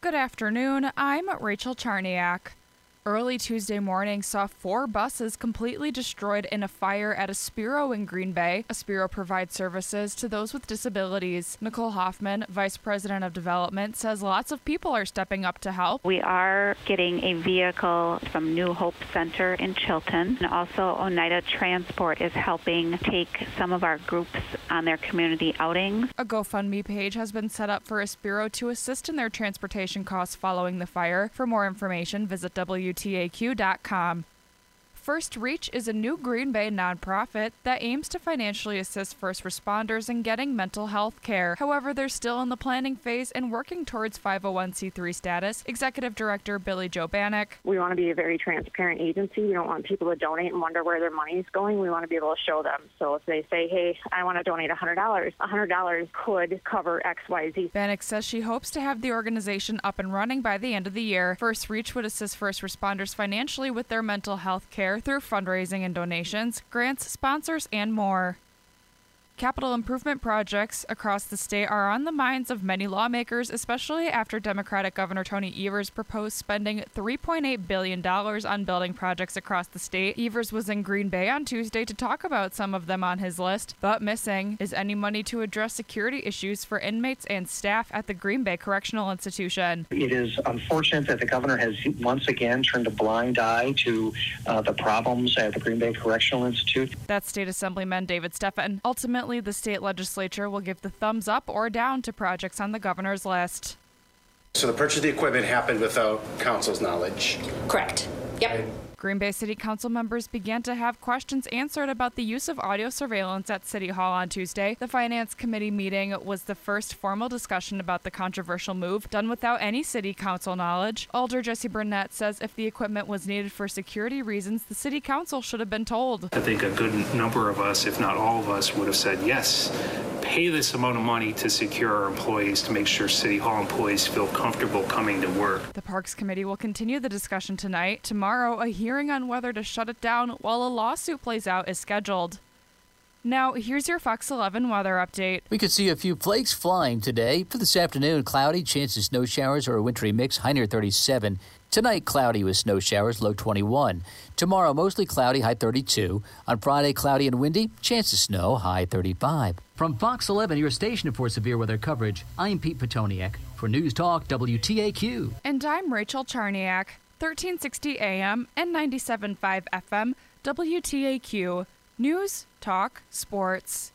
Good afternoon. I'm Rachel Charniak. Early Tuesday morning saw four buses completely destroyed in a fire at Aspiro in Green Bay. Aspiro provides services to those with disabilities. Nicole Hoffman, Vice President of Development, says lots of people are stepping up to help. We are getting a vehicle from New Hope Center in Chilton. And also, Oneida Transport is helping take some of our groups on their community outings. A GoFundMe page has been set up for Aspiro to assist in their transportation costs following the fire. For more information, visit WT WTAQ.com. First Reach is a new Green Bay nonprofit that aims to financially assist first responders in getting mental health care. However, they're still in the planning phase and working towards 501c3 status. Executive Director Billy Joe Bannock. We want to be a very transparent agency. We don't want people to donate and wonder where their money is going. We want to be able to show them. So if they say, hey, I want to donate $100, $100 could cover XYZ. Bannock says she hopes to have the organization up and running by the end of the year. First Reach would assist first responders financially with their mental health care through fundraising and donations, grants, sponsors, and more. Capital improvement projects across the state are on the minds of many lawmakers, especially after Democratic Governor Tony Evers proposed spending $3.8 billion on building projects across the state. Evers was in Green Bay on Tuesday to talk about some of them on his list, but missing is any money to address security issues for inmates and staff at the Green Bay Correctional Institution. It is unfortunate that the governor has once again turned a blind eye to uh, the problems at the Green Bay Correctional Institute. That's State Assemblyman David Steffen. Ultimately, Ultimately, the state legislature will give the thumbs up or down to projects on the governor's list. So the purchase of the equipment happened without council's knowledge? Correct. Yep. Green Bay City Council members began to have questions answered about the use of audio surveillance at City Hall on Tuesday. The Finance Committee meeting was the first formal discussion about the controversial move, done without any City Council knowledge. Alder Jesse Burnett says if the equipment was needed for security reasons, the City Council should have been told. I think a good number of us, if not all of us, would have said yes pay this amount of money to secure our employees to make sure City Hall employees feel comfortable coming to work. The Parks Committee will continue the discussion tonight. Tomorrow, a hearing on whether to shut it down while a lawsuit plays out is scheduled. Now, here's your Fox 11 weather update. We could see a few flakes flying today. For this afternoon, cloudy, chances of snow showers or a wintry mix, high near 37. Tonight, cloudy with snow showers, low 21. Tomorrow, mostly cloudy, high 32. On Friday, cloudy and windy, chance of snow, high 35. From Fox 11, your station for severe weather coverage, I'm Pete Petoniak for News Talk WTAQ. And I'm Rachel Charniak, 1360 AM and 97.5 FM, WTAQ. News, Talk, Sports.